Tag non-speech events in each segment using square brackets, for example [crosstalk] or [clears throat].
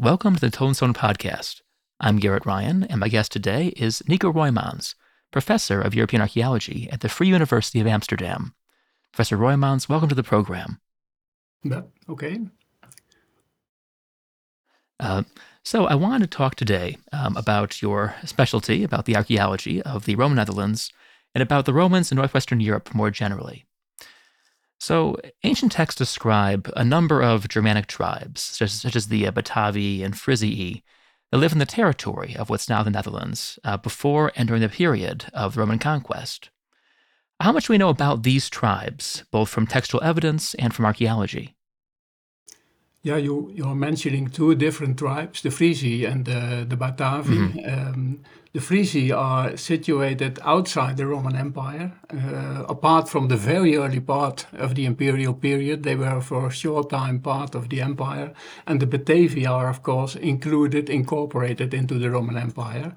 Welcome to the Told in Stone Podcast. I'm Garrett Ryan, and my guest today is Nico Roymans, Professor of European Archaeology at the Free University of Amsterdam. Professor Roymans, welcome to the program. Yeah, okay. Uh, so, I wanted to talk today um, about your specialty, about the archaeology of the Roman Netherlands, and about the Romans in Northwestern Europe more generally. So, ancient texts describe a number of Germanic tribes, such as, the uh, Batavi and Frisia, that live in the territory of what's now the Netherlands uh, before and during the period of the Roman conquest. How much do we know about these tribes, both from textual evidence and from archaeology? Yeah, you, you're mentioning two different tribes, the Frisi and the, the Batavi. Mm-hmm. Um, the Frisi are situated outside the Roman Empire. Uh, apart from the very early part of the imperial period, they were for a short time part of the empire. And the Batavi are, of course, included, incorporated into the Roman Empire.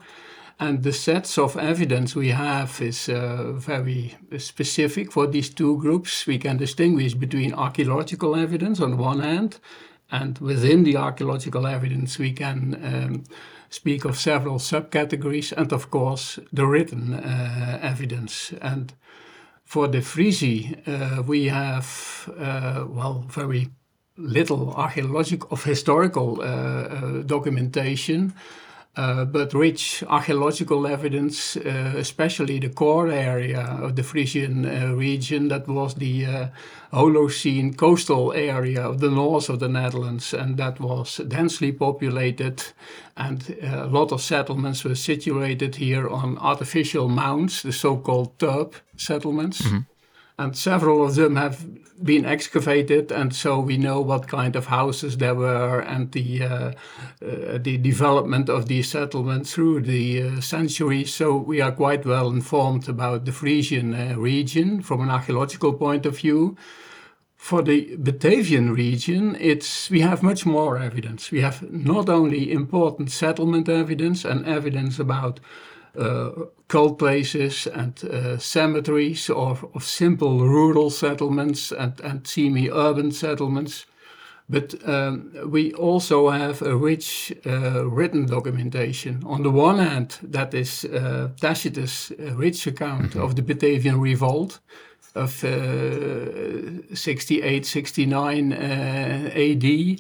And the sets of evidence we have is uh, very specific for these two groups. We can distinguish between archaeological evidence on one hand, and within the archaeological evidence, we can um, speak of several subcategories and, of course, the written uh, evidence. And for the Frisi, uh, we have, uh, well, very little archaeological of historical uh, uh, documentation uh, but rich archaeological evidence, uh, especially the core area of the Frisian uh, region, that was the uh, Holocene coastal area of the north of the Netherlands, and that was densely populated, and uh, a lot of settlements were situated here on artificial mounds, the so-called terp settlements. Mm-hmm and several of them have been excavated, and so we know what kind of houses there were and the uh, uh, the development of these settlements through the uh, centuries. So we are quite well informed about the Frisian uh, region from an archaeological point of view. For the Batavian region, it's we have much more evidence. We have not only important settlement evidence and evidence about uh, cult places and uh, cemeteries or of simple rural settlements and, and semi-urban settlements. But um, we also have a rich uh, written documentation. On the one hand, that is uh, Tacitus' rich account mm-hmm. of the Batavian revolt of uh, 68, 69 AD,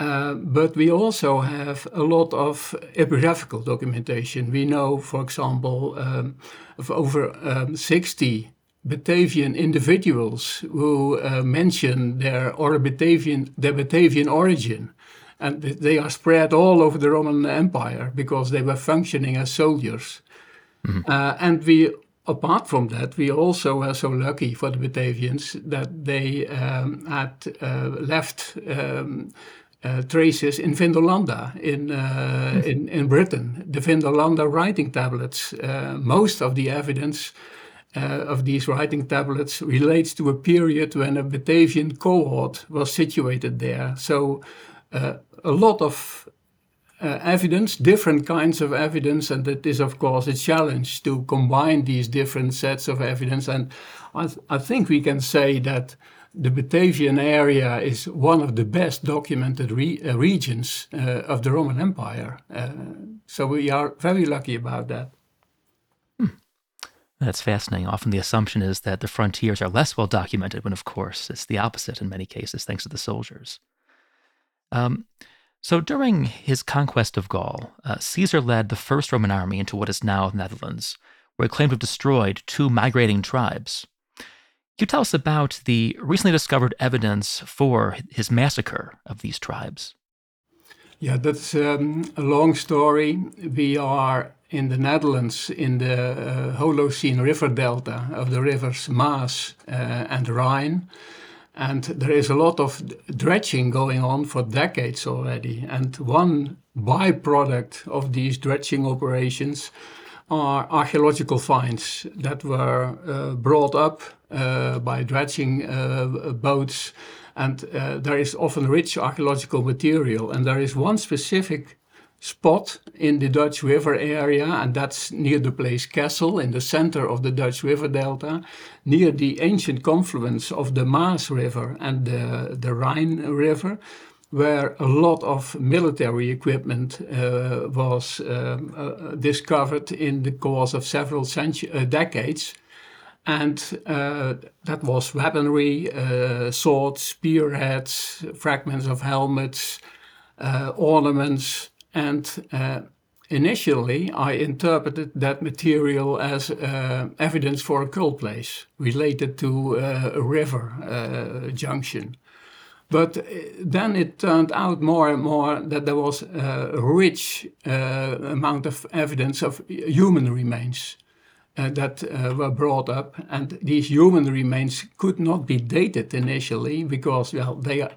uh, but we also have a lot of epigraphical documentation. We know, for example, um, of over um, 60 Batavian individuals who uh, mention their, or Batavian, their Batavian origin. And they are spread all over the Roman Empire because they were functioning as soldiers. Mm-hmm. Uh, and we apart from that, we also were so lucky for the Batavians that they um, had uh, left um, uh, traces in Vindolanda in, uh, in, in Britain, the Vindolanda writing tablets. Uh, most of the evidence of these writing tablets relates to a period when a Batavian cohort was situated there. So a lot of evidence, different kinds of evidence, and it is, of course, a challenge to combine these different sets of evidence. And I, th- I think we can say that the Batavian area is one of the best documented re uh, regions uh, of the Roman Empire. Uh, so we are very lucky about that. Hmm. That's fascinating. Often the assumption is that the frontiers are less well documented, when of course it's the opposite in many cases, thanks to the soldiers. Um, so during his conquest of Gaul, uh, Caesar led the first Roman army into what is now the Netherlands, where he claimed to have destroyed two migrating tribes, you tell us about the recently discovered evidence for his massacre of these tribes? Yeah, that's um, a long story. We are in the Netherlands in the uh, Holocene river delta of the rivers Maas uh, and Rhine. And there is a lot of dredging going on for decades already. And one byproduct of these dredging operations are archaeological finds that were uh, brought up uh, by dredging uh, boats. And uh, there is often rich archaeological material. And there is one specific spot in the Dutch River area, and that's near the place Kessel in the center of the Dutch River Delta, near the ancient confluence of the Maas River and the, the Rhine River. Where a lot of military equipment uh, was um, uh, discovered in the course of several uh, decades. And uh, that was weaponry, uh, swords, spearheads, fragments of helmets, uh, ornaments. And initially, I interpreted that material as evidence for a cult place related to a river junction. But uh, then it turned out more and more that there was a rich uh, amount of evidence of human remains uh, that uh, were brought up. And these human remains could not be dated initially because, well, they are,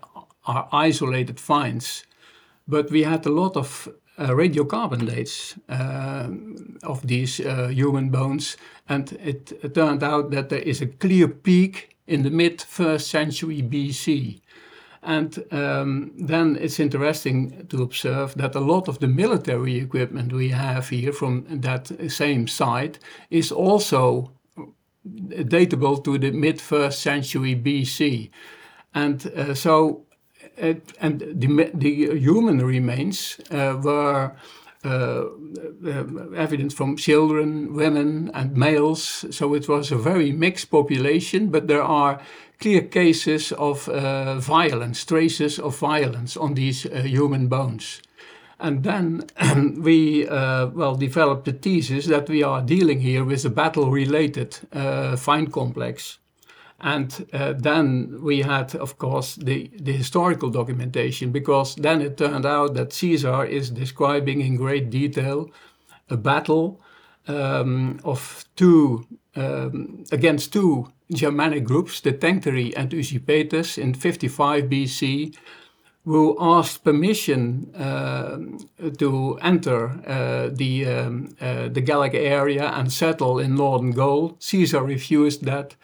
isolated finds. But we had a lot of uh, radiocarbon dates uh, of these human bones. And it, it turned out that there is a clear peak in the mid first century BC and um, then it's interesting to observe that a lot of the military equipment we have here from that same site is also datable to the mid first century BC. And uh, so, it, and the, the human remains uh, were uh, uh, evidence from children, women, and males. So it was a very mixed population, but there are clear cases of uh, violence, traces of violence on these uh, human bones. And then [clears throat] we, uh, well, developed the thesis that we are dealing here with a battle-related uh, find complex. And uh, then we had, of course, the, the historical documentation, because then it turned out that Caesar is describing in great detail a battle um, of two um, against two Germanic groups, the Tencteri and Usipetes, in 55 BC, who asked permission uh, to enter uh, the, um, uh, the Gallic area and settle in northern Gaul. Caesar refused that,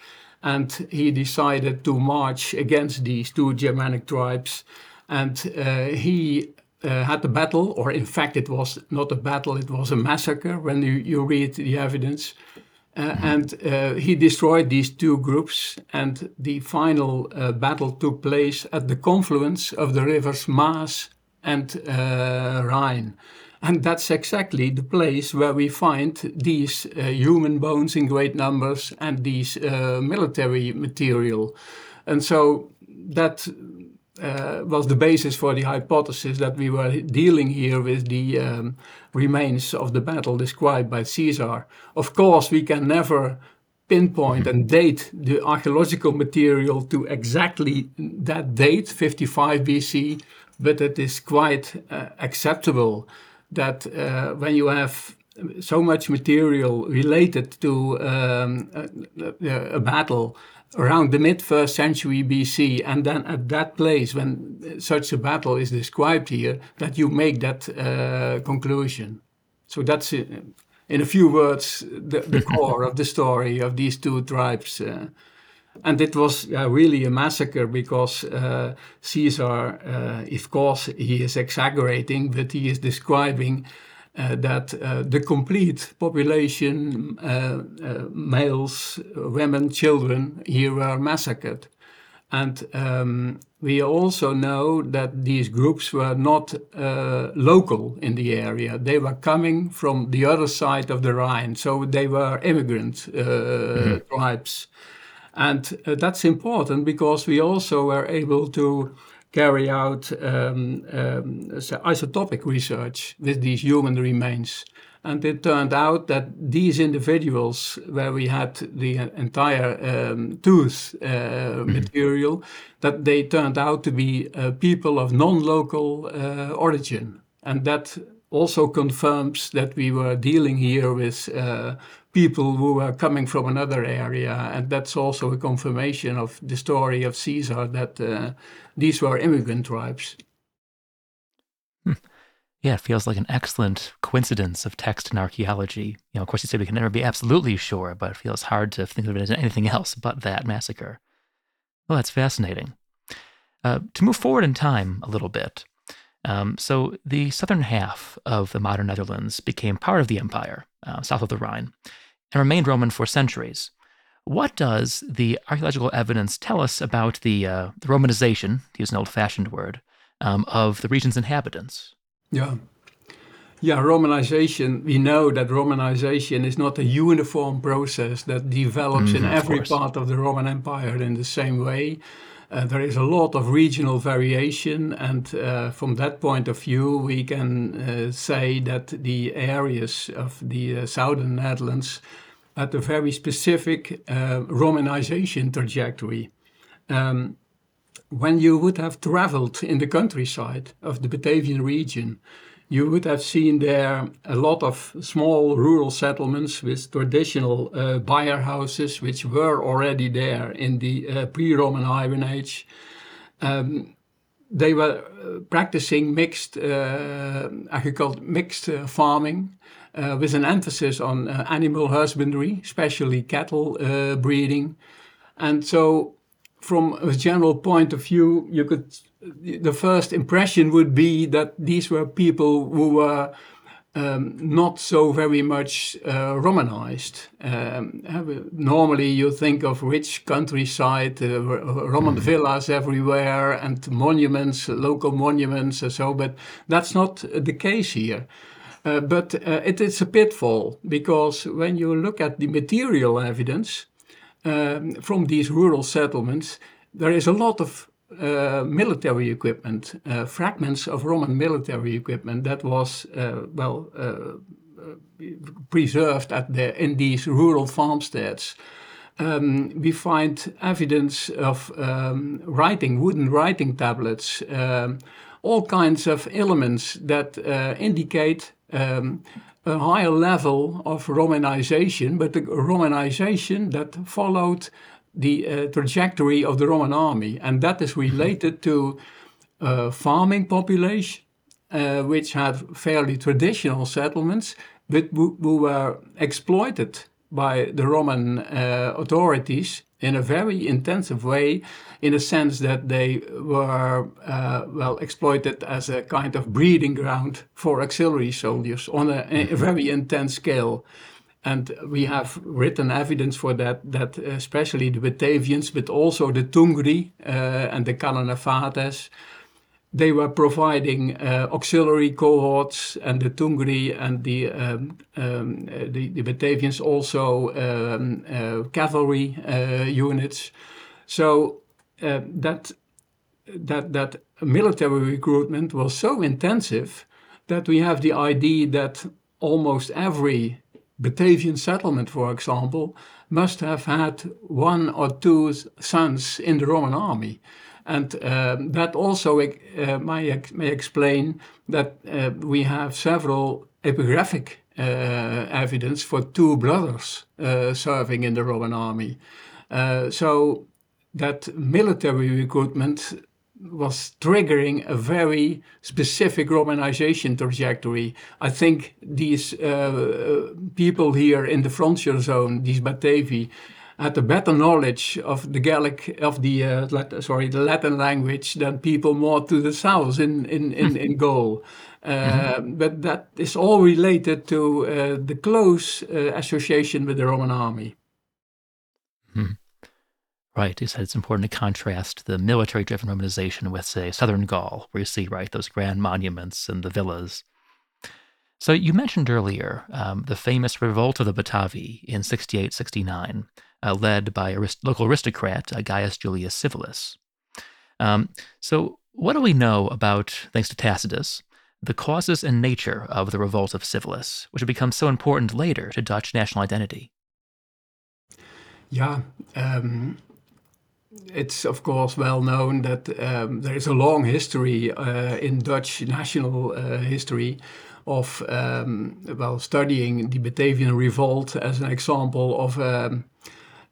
and he decided to march against these two Germanic tribes. And uh, he uh, had a battle, or in fact, it was not a battle, it was a massacre when you, you read the evidence. Uh, and uh, he destroyed these two groups, and the final uh, battle took place at the confluence of the rivers Maas and uh, Rhine. And that's exactly the place where we find these uh, human bones in great numbers and these uh, military material. And so that uh, was the basis for the hypothesis that we were dealing here with the um, remains of the battle described by Caesar. Of course, we can never pinpoint and date the archaeological material to exactly that date, 55 BC, but it is quite uh, acceptable that uh, when you have so much material related to um, a, a, battle around the mid first century BC, and then at that place, when such a battle is described here, that you make that uh, conclusion. So that's, uh, in a few words, the, the [laughs] core of the story of these two tribes. Uh, and it was uh, really a massacre because uh, Caesar, of course, he is exaggerating, but he is describing that uh, the complete population, uh, males, women, children, here were massacred. And um, we also know that these groups were not uh, local in the area. They were coming from the other side of the Rhine, so they were immigrant uh, mm-hmm. tribes. And uh, that's important because we also were able to carry out um, um, isotopic research with these human remains. And it turned out that these individuals, where we had the entire um, tooth uh, mm-hmm. material, that they turned out to be uh, people of non-local uh, origin. And that also confirms that we were dealing here with uh, people who were coming from another area. And that's also a confirmation of the story of Caesar that uh, these were immigrant tribes. Hmm. Yeah, it feels like an excellent coincidence of text and archaeology. You know, of course, you say we can never be absolutely sure, but it feels hard to think of it as anything else but that massacre. Well, that's fascinating. Uh, to move forward in time a little bit, um, so the southern half of the modern Netherlands became part of the empire, uh, south of the Rhine, and remained Roman for centuries. What does the archaeological evidence tell us about the, uh, the Romanization, to use an old fashioned word, um, of the region's inhabitants. Yeah. Yeah, Romanization, we know that Romanization is not a uniform process that develops mm, in every part of the Roman Empire in the same way. Uh, there is a lot of regional variation, and uh, from that point of view, we can uh, say that the areas of the uh, southern Netherlands had a very specific uh, Romanization trajectory. Um, when you would have traveled in the countryside of the Batavian region, you would have seen there a lot of small rural settlements with traditional uh, byre houses, which were already there in the uh, pre-Roman Iron Age. Um, they were uh, practicing mixed uh, agriculture, mixed uh, farming, uh, with an emphasis on animal husbandry, especially cattle breeding, and so from a general point of view, you could the first impression would be that these were people who were um, not so very much uh, Romanized. Um, normally, you think of rich countryside, uh, Roman mm. villas everywhere, and monuments, local monuments, and so. But that's not the case here. Uh, but uh, it is a pitfall because when you look at the material evidence um, from these rural settlements, there is a lot of uh, military equipment, uh, fragments of Roman military equipment that was, uh, well, uh, preserved at the, in these rural farmsteads. Um, we find evidence of um, writing, wooden writing tablets, um, all kinds of elements that uh, indicate um, a higher level of Romanization, but the Romanization that followed the uh, trajectory of the Roman army, and that is related to uh, farming population, uh, which had fairly traditional settlements, but who, were exploited by the Roman uh, authorities in a very intensive way, in a sense that they were uh, well exploited as a kind of breeding ground for auxiliary soldiers on a, a very intense scale. And we have written evidence for that, that especially the Batavians, but also the Tungri uh, and the Cananefates, they were providing uh, auxiliary cohorts, and the Tungri and the, um, um, the, the, Batavians also um, uh, cavalry uh, units. So uh, that, that, that military recruitment was so intensive that we have the idea that almost every Batavian settlement, for example, must have had one or two sons in the Roman army. And uh, that also uh, may, may explain that uh, we have several epigraphic uh, evidence for two brothers uh, serving in the Roman army. Uh, so that military recruitment was triggering a very specific Romanization trajectory. I think these uh, people here in the frontier zone, these Batavi, had a better knowledge of the Gallic, of the uh, Latin, sorry, the Latin language than people more to the south in in in, in [laughs] Gaul. Uh, mm-hmm. But that is all related to uh, the close uh, association with the Roman army. Hmm. Right. You said it's important to contrast the military driven Romanization with, say, southern Gaul, where you see, right, those grand monuments and the villas. So you mentioned earlier um, the famous revolt of the Batavi in 68 69, uh, led by a local aristocrat, uh, Gaius Julius Civilis. Um, so, what do we know about, thanks to Tacitus, the causes and nature of the revolt of Civilis, which would become so important later to Dutch national identity? Yeah, um, it's of course well known that um, there is a long history uh, in Dutch national uh, history of um, well studying the Batavian revolt as an example of um,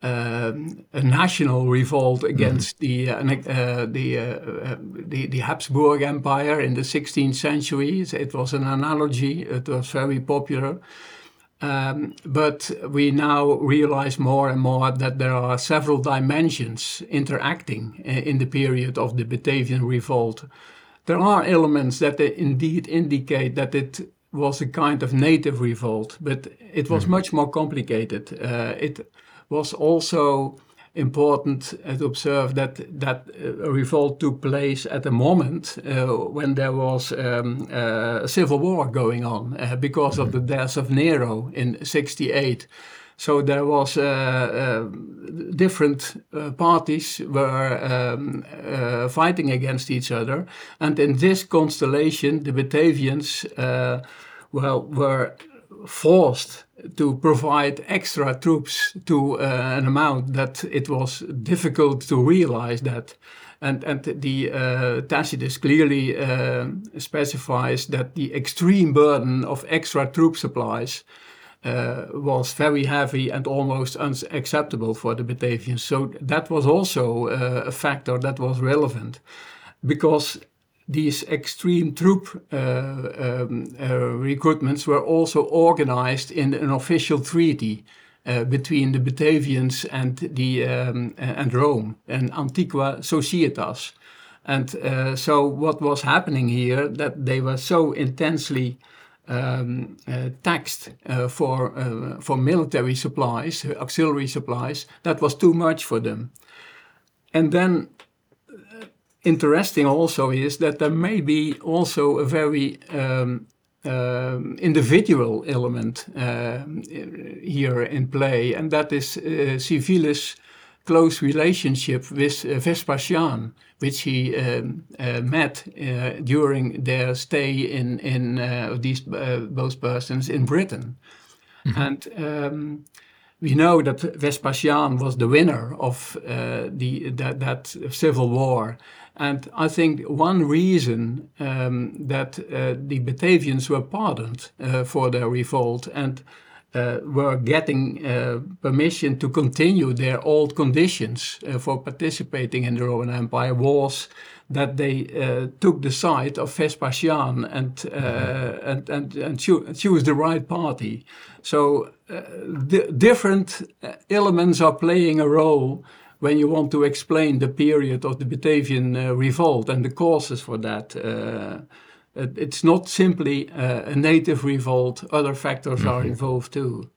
uh, a national revolt against mm-hmm. the uh, the, uh, the, the Habsburg Empire in the 16th century. It was an analogy. It was very popular. Um, but we now realize more and more that there are several dimensions interacting uh, in the period of the Batavian revolt. There are elements that indeed indicate that it was a kind of native revolt, but it was mm. much more complicated. Uh, it was also important to observe that that a revolt took place at a moment uh, when there was um, uh, a civil war going on uh, because of the death of Nero in 68. So there was uh, uh, different uh, parties were um, fighting against each other, and in this constellation, the Batavians well were forced to provide extra troops to uh, an amount that it was difficult to realize that. And, and the uh, Tacitus clearly uh, specifies that the extreme burden of extra troop supplies uh, was very heavy and almost unacceptable for the Batavians. So that was also uh, a factor that was relevant because these extreme troop uh, um, uh, recruitments were also organized in an official treaty uh, between the Batavians and the um, and Rome, and Antiqua Societas. And uh, so, what was happening here that they were so intensely um, uh, taxed uh, for for military supplies, auxiliary supplies, that was too much for them. And then interesting also is that there may be also a very um, uh, individual element uh, here in play, and that is uh, Civilis' close relationship with uh, Vespasian, which he um, uh, met uh, during their stay in in these both persons in Britain, mm-hmm. and. Um, we know that Vespasian was the winner of the that, that civil war, and I think one reason um, that uh, the Batavians were pardoned uh, for their revolt and uh, were getting uh, permission to continue their old conditions uh, for participating in the Roman Empire was that they uh, took the side of Vespasian and mm-hmm. and and, and cho choose the right party. So different elements are playing a role when you want to explain the period of the Batavian uh, revolt and the causes for that. Uh, it's not simply uh, a native revolt, other factors mm-hmm. are involved too.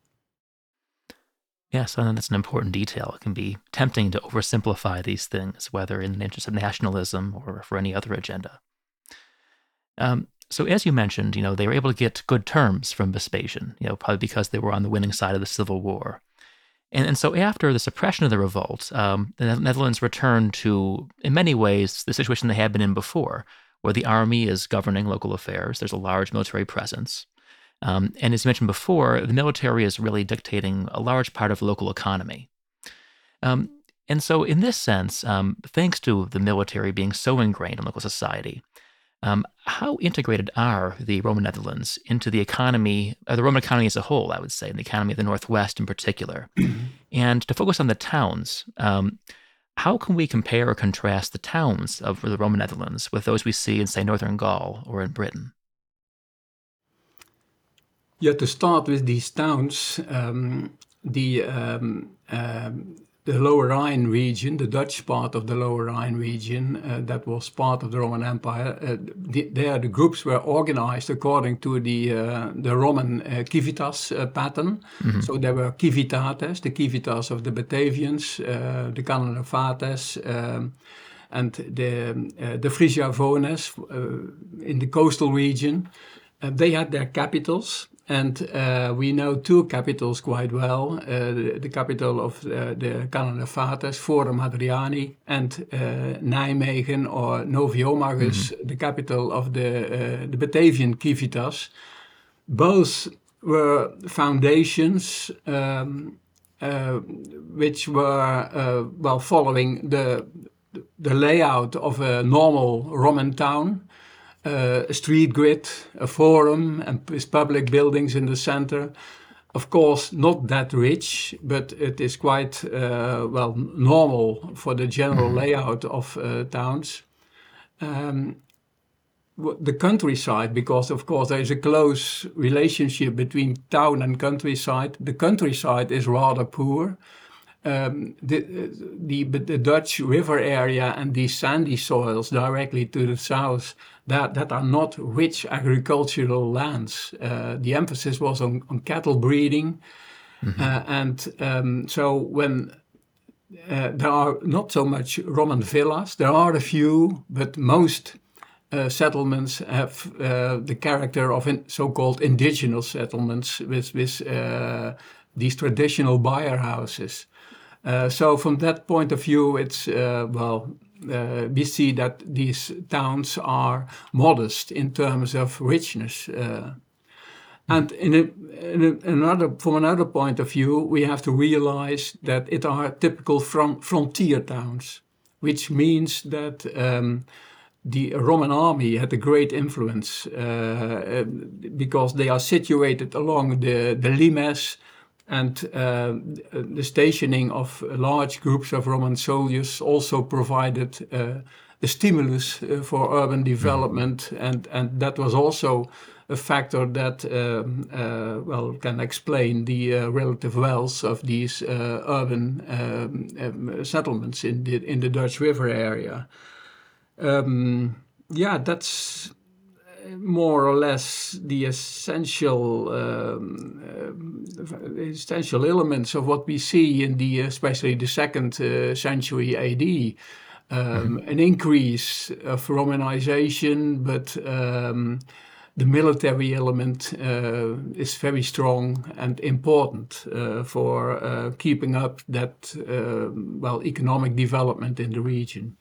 Yes, and that's an important detail. It can be tempting to oversimplify these things, whether in the interest of nationalism or for any other agenda. Um, so, as you mentioned, you know they were able to get good terms from Vespasian, you know, probably because they were on the winning side of the civil war. And, and so after the suppression of the revolt, um, the Netherlands returned to, in many ways, the situation they had been in before, where the army is governing local affairs. There's a large military presence. Um, and as mentioned before, the military is really dictating a large part of local economy. Um, and so, in this sense, um, thanks to the military being so ingrained in local society, um, how integrated are the Roman Netherlands into the economy, uh, the Roman economy as a whole, I would say, and the economy of the Northwest in particular? [clears throat] and to focus on the towns, um, how can we compare or contrast the towns of the Roman Netherlands with those we see in, say, Northern Gaul or in Britain? Yeah, to start with these towns, um, the um, um the Lower Rhine region, the Dutch part of the Lower Rhine region, uh, that was part of the Roman Empire. Uh, the, there, the groups were organized according to the uh, the Roman uh, civitas uh, pattern. Mm-hmm. So there were civitates, the civitas of the Batavians, uh, the Cananefates, um, and the the Frisiavones in the coastal region. they had their capitals we know two capitals quite well. Uh, the, capital of uh, the Cananefates, Forum Hadriani, and uh, Nijmegen or Noviomagus, the capital of the, uh, the Batavian Civitas. Both were foundations um, uh, which were, well, following the, the layout of a normal Roman town uh, a street grid, a forum, and with public buildings in the center. Of course, not that rich, but it is quite uh, well normal for the general mm-hmm. layout of uh, towns. Um, the countryside, because of course there is a close relationship between town and countryside. The countryside is rather poor. Um, the, the, the Dutch river area and these sandy soils directly to the south that, that are not rich agricultural lands. Uh, the emphasis was on, on cattle breeding. Mm-hmm. Uh, and um, so when uh, there are not so much Roman villas. There are a few, but most uh, settlements have uh, the character of in, so-called indigenous settlements with, with uh, these traditional byre houses. Uh, so from that point of view, it's uh, well, we see that these towns are modest in terms of richness. And in, a, in a, another, from another point of view, we have to realize that it are typical front, frontier towns, which means that um, the Roman army had a great influence uh, because they are situated along the, the limes and uh, the stationing of large groups of Roman soldiers also provided uh, the stimulus uh, for urban development, and, and that was also a factor that um, uh, well can explain the uh, relative wealth of these urban um, um, settlements in the in the Dutch River area. Um, yeah, that's more or less the essential um, uh, essential elements of what we see in the especially the second uh, century AD. Um, mm-hmm. An increase of Romanization, but um, the military element uh, is very strong and important uh, for uh, keeping up that uh, well economic development in the region.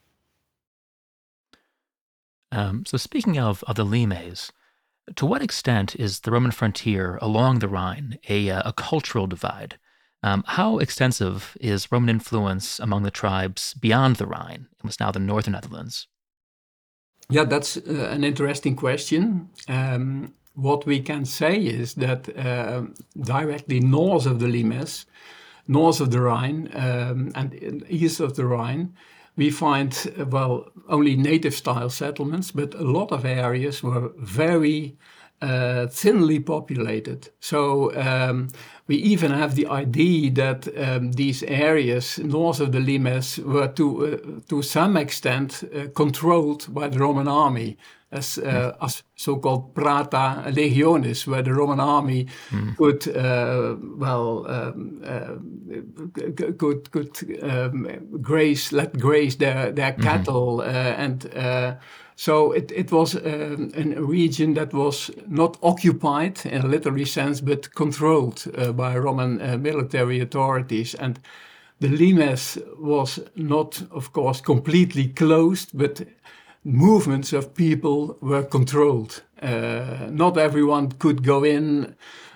Um, so, speaking of, of the limes, to what extent is the Roman frontier along the Rhine a, uh, a cultural divide? Um, how extensive is Roman influence among the tribes beyond the Rhine, in what's now the northern Netherlands? Yeah, that's uh, an interesting question. Um, what we can say is that uh, directly north of the Limes, north of the Rhine, um, and east of the Rhine, we find, well, only native style settlements, but a lot of areas were very uh, thinly populated. So um, we even have the idea that um, these areas north of the Limes were to, uh, to some extent uh, controlled by the Roman army as, uh, mm. as so-called prata legionis, where the Roman army mm. could, uh, well, um, uh, could, could um, graze, let graze their, their mm-hmm. cattle and so it, it was um, a region that was not occupied in a literary sense, but controlled uh, by Roman uh, military authorities. And the limes was not, of course, completely closed, but movements of people were controlled. Uh, not everyone could go in.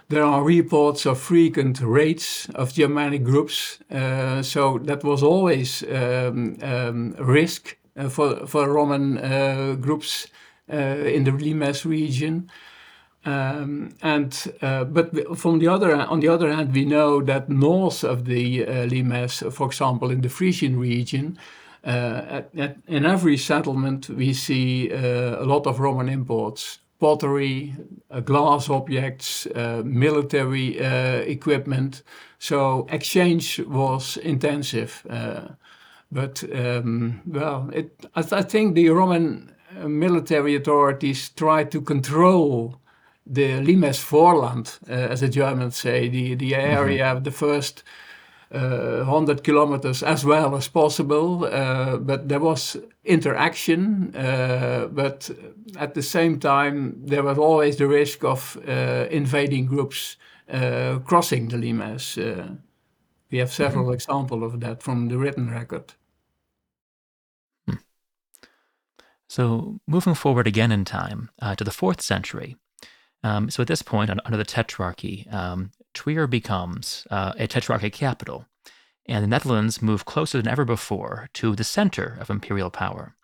There are reports of frequent raids of Germanic groups, uh, so that was always um, um, risk uh, for, for Roman uh, groups uh, in the Limes region. Um, and uh, but from the other on the other hand, we know that north of the uh, Limes, for example, in the Frisian region, at, at, in every settlement we see a lot of Roman imports, pottery, glass objects, military equipment. So exchange was intensive. But um, well, it, I, th- I, think the Roman uh, military authorities tried to control the Limes Voorland, uh, as the Germans say, the, the mm-hmm. area mm-hmm. of the first uh, 100 kilometers as well as possible. Uh, but there was interaction, uh, but at the same time, there was always the risk of uh, invading groups crossing the Limes. we have several mm-hmm. examples of that from the written record. So, moving forward again in time uh, to the fourth century. Um, so, at this point, under the Tetrarchy, um, Trier becomes uh, a tetrarchic capital, and the Netherlands move closer than ever before to the center of imperial power.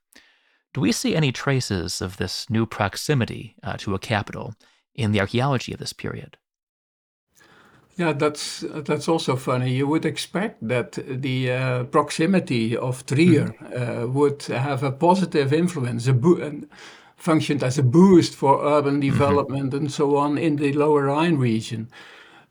Do we see any traces of this new proximity uh, to a capital in the archaeology of this period? Yeah, that's that's also funny. You would expect that the uh, proximity of Trier mm. uh, would have a positive influence, a bo- functioned as a boost for urban mm-hmm. development mm-hmm. and so on in the Lower Rhine region.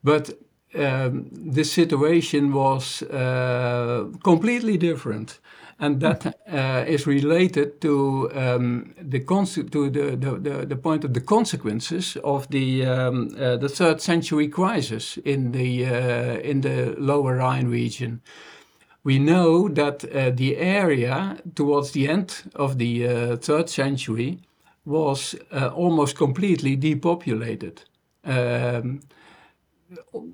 But um, the situation was uh, completely different and that uh, is related to um, the to the, the, the, point of the consequences of the um, uh, the third century crisis in the uh, in the Lower Rhine region. we know that uh, the area towards the end of the uh, third century was uh, almost completely depopulated. Um,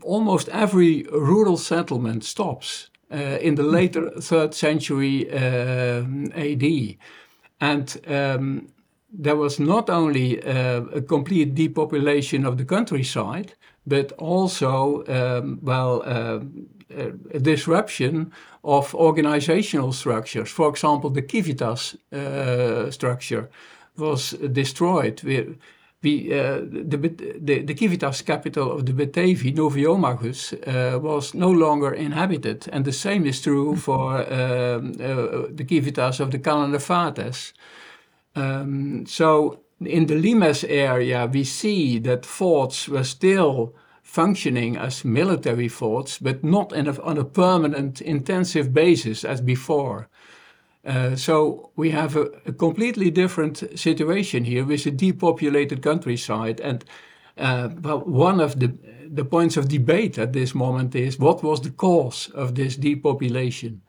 almost every rural settlement stops uh, in the later third century um, AD. And um, there was not only uh, a complete depopulation of the countryside, but also, um, well, uh, a disruption of organizational structures. For example, the civitas uh, structure was destroyed. We, we, uh, the, the, the, capital of the Batavi, Noviomagus, uh, was no longer inhabited. And the same is true for uh, [laughs] the civitas of the Cananefates. Um, so in the Limes area, we see that forts were still functioning as military forts, but not a, on a permanent, intensive basis as before. Uh, so we have a, a, completely different situation here with a depopulated countryside. And uh, one of the, the points of debate at this moment is what was the cause of this depopulation?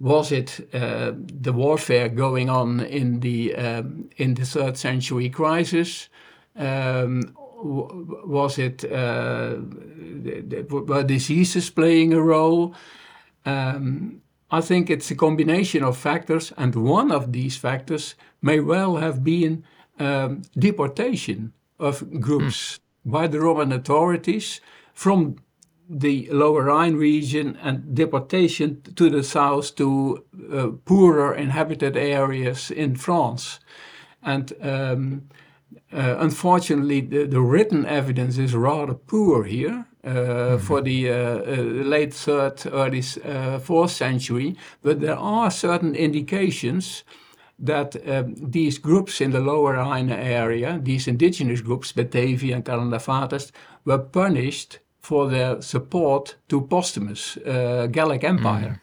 Was it uh, the warfare going on in the um, in the third century crisis? Um, was it uh, were diseases playing a role? Um, I think it's a combination of factors, and one of these factors may well have been um, deportation of groups mm. by the Roman authorities from the Lower Rhine region and deportation to the south to uh, poorer inhabited areas in France. And um, uh, unfortunately, the, the, written evidence is rather poor here. Mm-hmm. For the uh, uh, late third, early uh, fourth century, but there are certain indications that um, these groups in the lower Rhine area, these indigenous groups, Batavia and Cananefates, were punished for their support to Postumus, uh, Gallic Empire.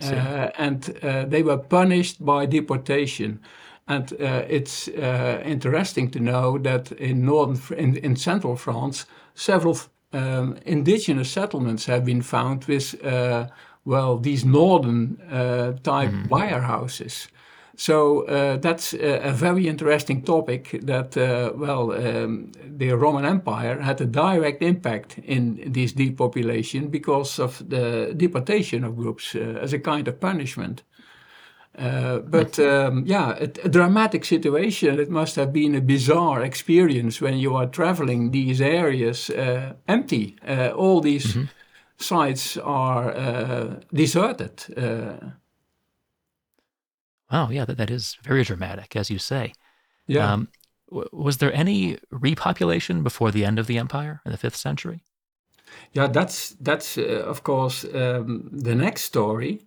Mm. Uh, and uh, they were punished by deportation. And uh, it's uh, interesting to know that in northern, in, in central France, several um, indigenous settlements have been found with, uh, well, these northern type mm. byre houses. So uh, that's a, a, very interesting topic that, uh, well, um, the Roman Empire had a direct impact in this depopulation because of the deportation of groups uh, as a kind of punishment. Uh, but um, yeah, a, a, dramatic situation. It must have been a bizarre experience when you are traveling these areas uh, empty. Uh, all these mm -hmm. sites are deserted. Wow, yeah, that, that is very dramatic, as you say. Yeah. Um, w- was there any repopulation before the end of the empire in the fifth century? Yeah, that's that's uh, of course um, the next story.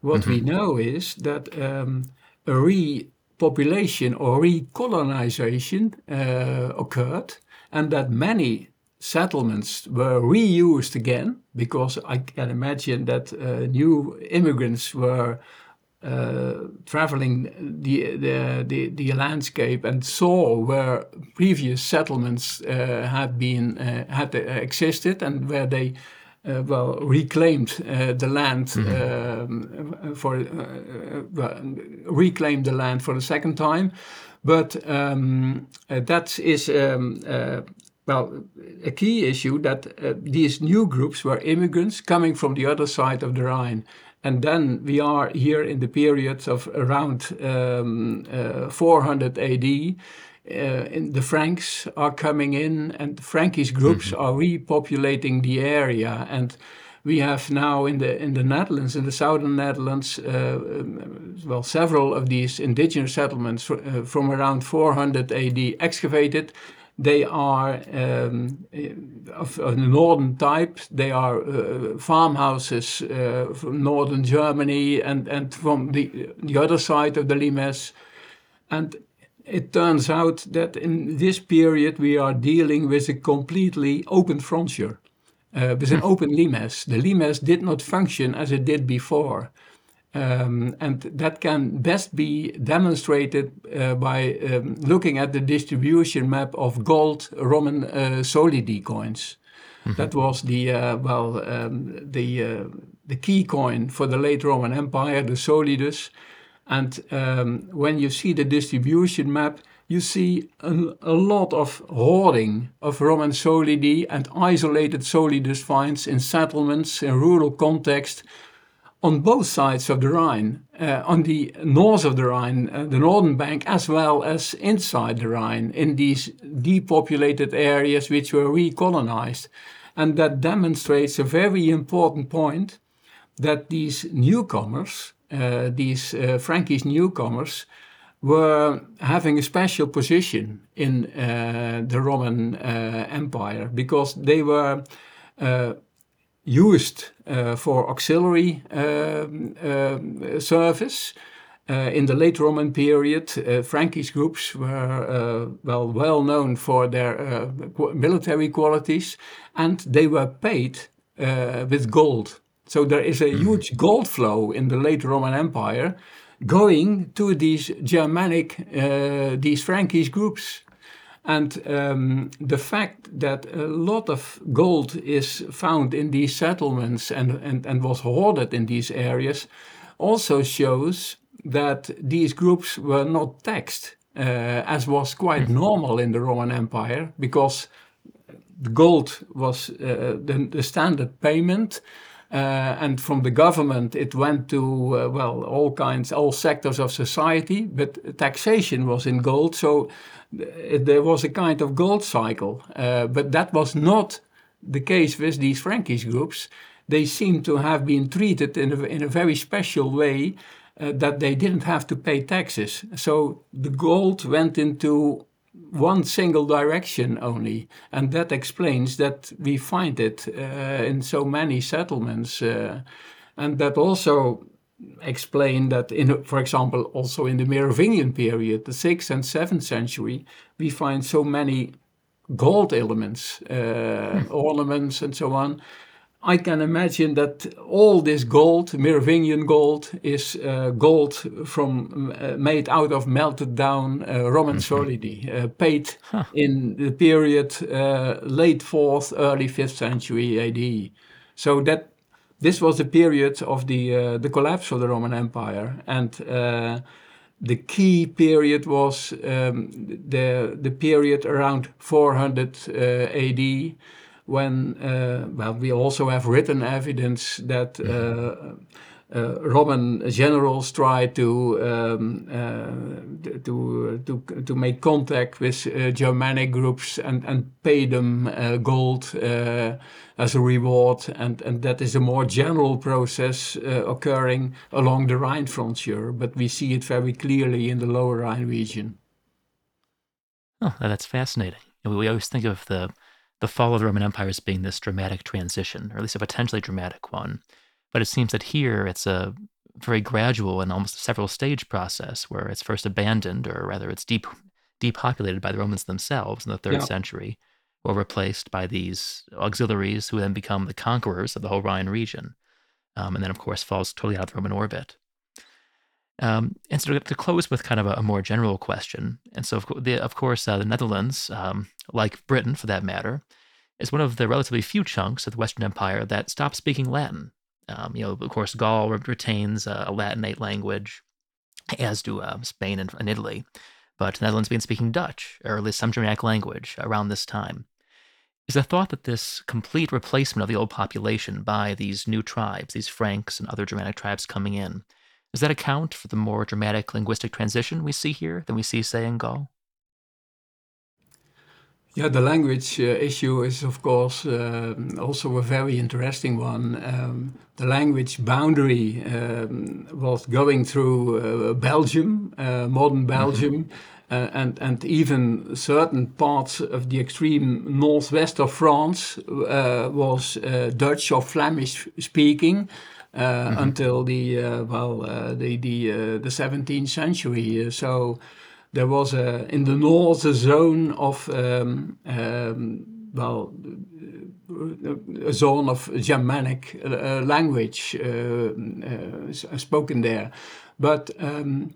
What mm-hmm. we know is that um, a repopulation or recolonization uh, occurred, and that many settlements were reused again because I can imagine that uh, new immigrants were uh, traveling the, the, the, the, landscape and saw where previous settlements uh, had been uh, had existed and where they uh, well reclaimed uh, the land mm-hmm. um, for uh, reclaimed the land for the second time, but um, that is. Um, well, a key issue that these new groups were immigrants coming from the other side of the Rhine, and then we are here in the period of around um, uh, 400 AD. Uh, the Franks are coming in, and the Frankish groups mm-hmm. are repopulating the area. And we have now in the in the Netherlands, in the southern Netherlands, uh, um, well, several of these indigenous settlements uh, from around 400 AD excavated they are um, of a northern type. They are uh, farmhouses uh, from northern Germany and, and from the, the other side of the Limes. And it turns out that in this period we are dealing with a completely open frontier, uh, with an hmm. open limes. The limes did not function as it did before. Um, and that can best be demonstrated uh, by um, looking at the distribution map of gold Roman uh, solidi coins. Mm-hmm. That was the uh, well um, the uh, the key coin for the late Roman Empire, the solidus. And um, when you see the distribution map, you see a, a, lot of hoarding of Roman solidi and isolated solidus finds in settlements in rural context on both sides of the Rhine, uh, on the north of the Rhine, uh, the northern bank, as well as inside the Rhine, in these depopulated areas which were recolonized. And that demonstrates a very important point that these newcomers, these uh, Frankish newcomers, were having a special position in uh, the Roman uh, Empire because they were used uh, for auxiliary um, service. Uh, in the late Roman period, uh, Frankish groups were well well known for their military qualities, and they were paid with gold. So there is a mm-hmm. huge gold flow in the late Roman Empire going to these Germanic, uh, these Frankish groups. And um, the fact that a lot of gold is found in these settlements and, and, and was hoarded in these areas also shows that these groups were not taxed, uh, as was quite mm-hmm. normal in the Roman Empire, because gold was uh, the, the standard payment. Uh, and from the government, it went to uh, well all kinds, all sectors of society. But taxation was in gold, so there was a kind of gold cycle, uh, but that was not the case with these Frankish groups. They seem to have been treated in a, in a very special way uh, that they didn't have to pay taxes. So the gold went into one single direction only, and that explains that we find it uh, in so many settlements, uh, and that also explain that in for example also in the Merovingian period the 6th and 7th century we find so many gold elements uh, [laughs] ornaments and so on I can imagine that all this gold, Merovingian gold, is uh, gold from uh, made out of melted down uh, Roman mm-hmm. solidi, uh, paid huh. in the period uh, late fourth, early fifth century AD. So that this was the period of the uh, the collapse of the Roman Empire, and uh, the key period was um, the the period around 400 uh, AD, when uh, well we also have written evidence that. Uh, uh, Roman generals tried to um, uh, to to to make contact with uh, Germanic groups and and pay them uh, gold as a reward, and and that is a more general process occurring along the Rhine frontier, but we see it very clearly in the Lower Rhine region. Oh, that's fascinating. We always think of the the fall of the Roman Empire as being this dramatic transition, or at least a potentially dramatic one. But it seems that here it's a very gradual and almost several stage process where it's first abandoned, or rather, it's deep, depopulated by the Romans themselves in the third yeah. century, or replaced by these auxiliaries who then become the conquerors of the whole Rhine region. Um, and then, of course, falls totally out of the Roman orbit. Um, and so to, close with kind of a, a, more general question, and so of, the, of course uh, the Netherlands, um, like Britain for that matter, is one of the relatively few chunks of the Western Empire that stopped speaking Latin. Um, you know, of course, Gaul retains a, a Latinate language, as do uh, Spain and, and, Italy. But the Netherlands began speaking Dutch, or at least some Germanic language, around this time. Is the thought that this complete replacement of the old population by these new tribes, these Franks and other Germanic tribes coming in, does that account for the more dramatic linguistic transition we see here than we see, say, in Gaul? Yeah, the language uh, issue is, of course, uh, also a very interesting one. Um, the language boundary um, was going through uh, Belgium, uh, modern mm-hmm. Belgium, mm-hmm. and, and even certain parts of the extreme northwest of France uh, was uh, Dutch or Flemish speaking. Mm-hmm. Until the well the the the 17th century, so there was a, in the north a zone of, um, um, well, a zone of Germanic uh, language uh, uh, spoken there. But um,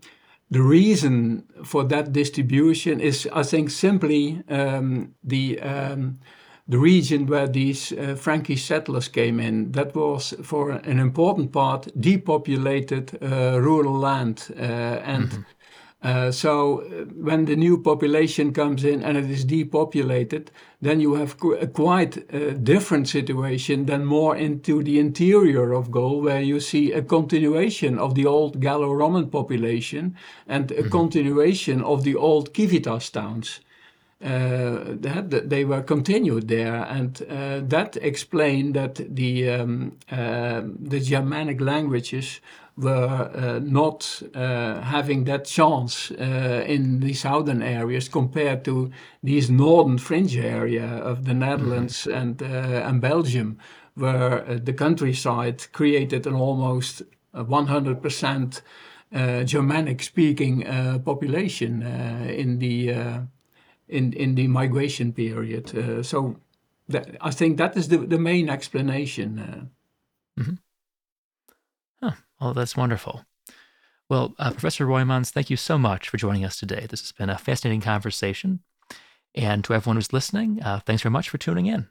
the reason for that distribution is, I think, simply um, the um, the region where these uh, Frankish settlers came in. That was, for an important part, depopulated uh, rural land. Uh, and mm-hmm. Uh, so uh, when the new population comes in and it is depopulated, then you have qu- a quite uh, different situation than more into the interior of Gaul, where you see a continuation of the old Gallo-Roman population and a mm-hmm. continuation of the old Civitas towns. Uh, that they were continued there, and uh, that explained that the um, uh, the Germanic languages were uh, not uh, having that chance uh, in the southern areas compared to these northern fringe area of the Netherlands mm-hmm. and and Belgium, where the countryside created an almost 100% Germanic speaking population in the in in the migration period. Uh, so that, I think that is the the main explanation. Uh. Mm-hmm. Oh, that's wonderful. Well, uh, Professor Roymans, thank you so much for joining us today. This has been a fascinating conversation. And to everyone who's listening, uh, thanks very much for tuning in.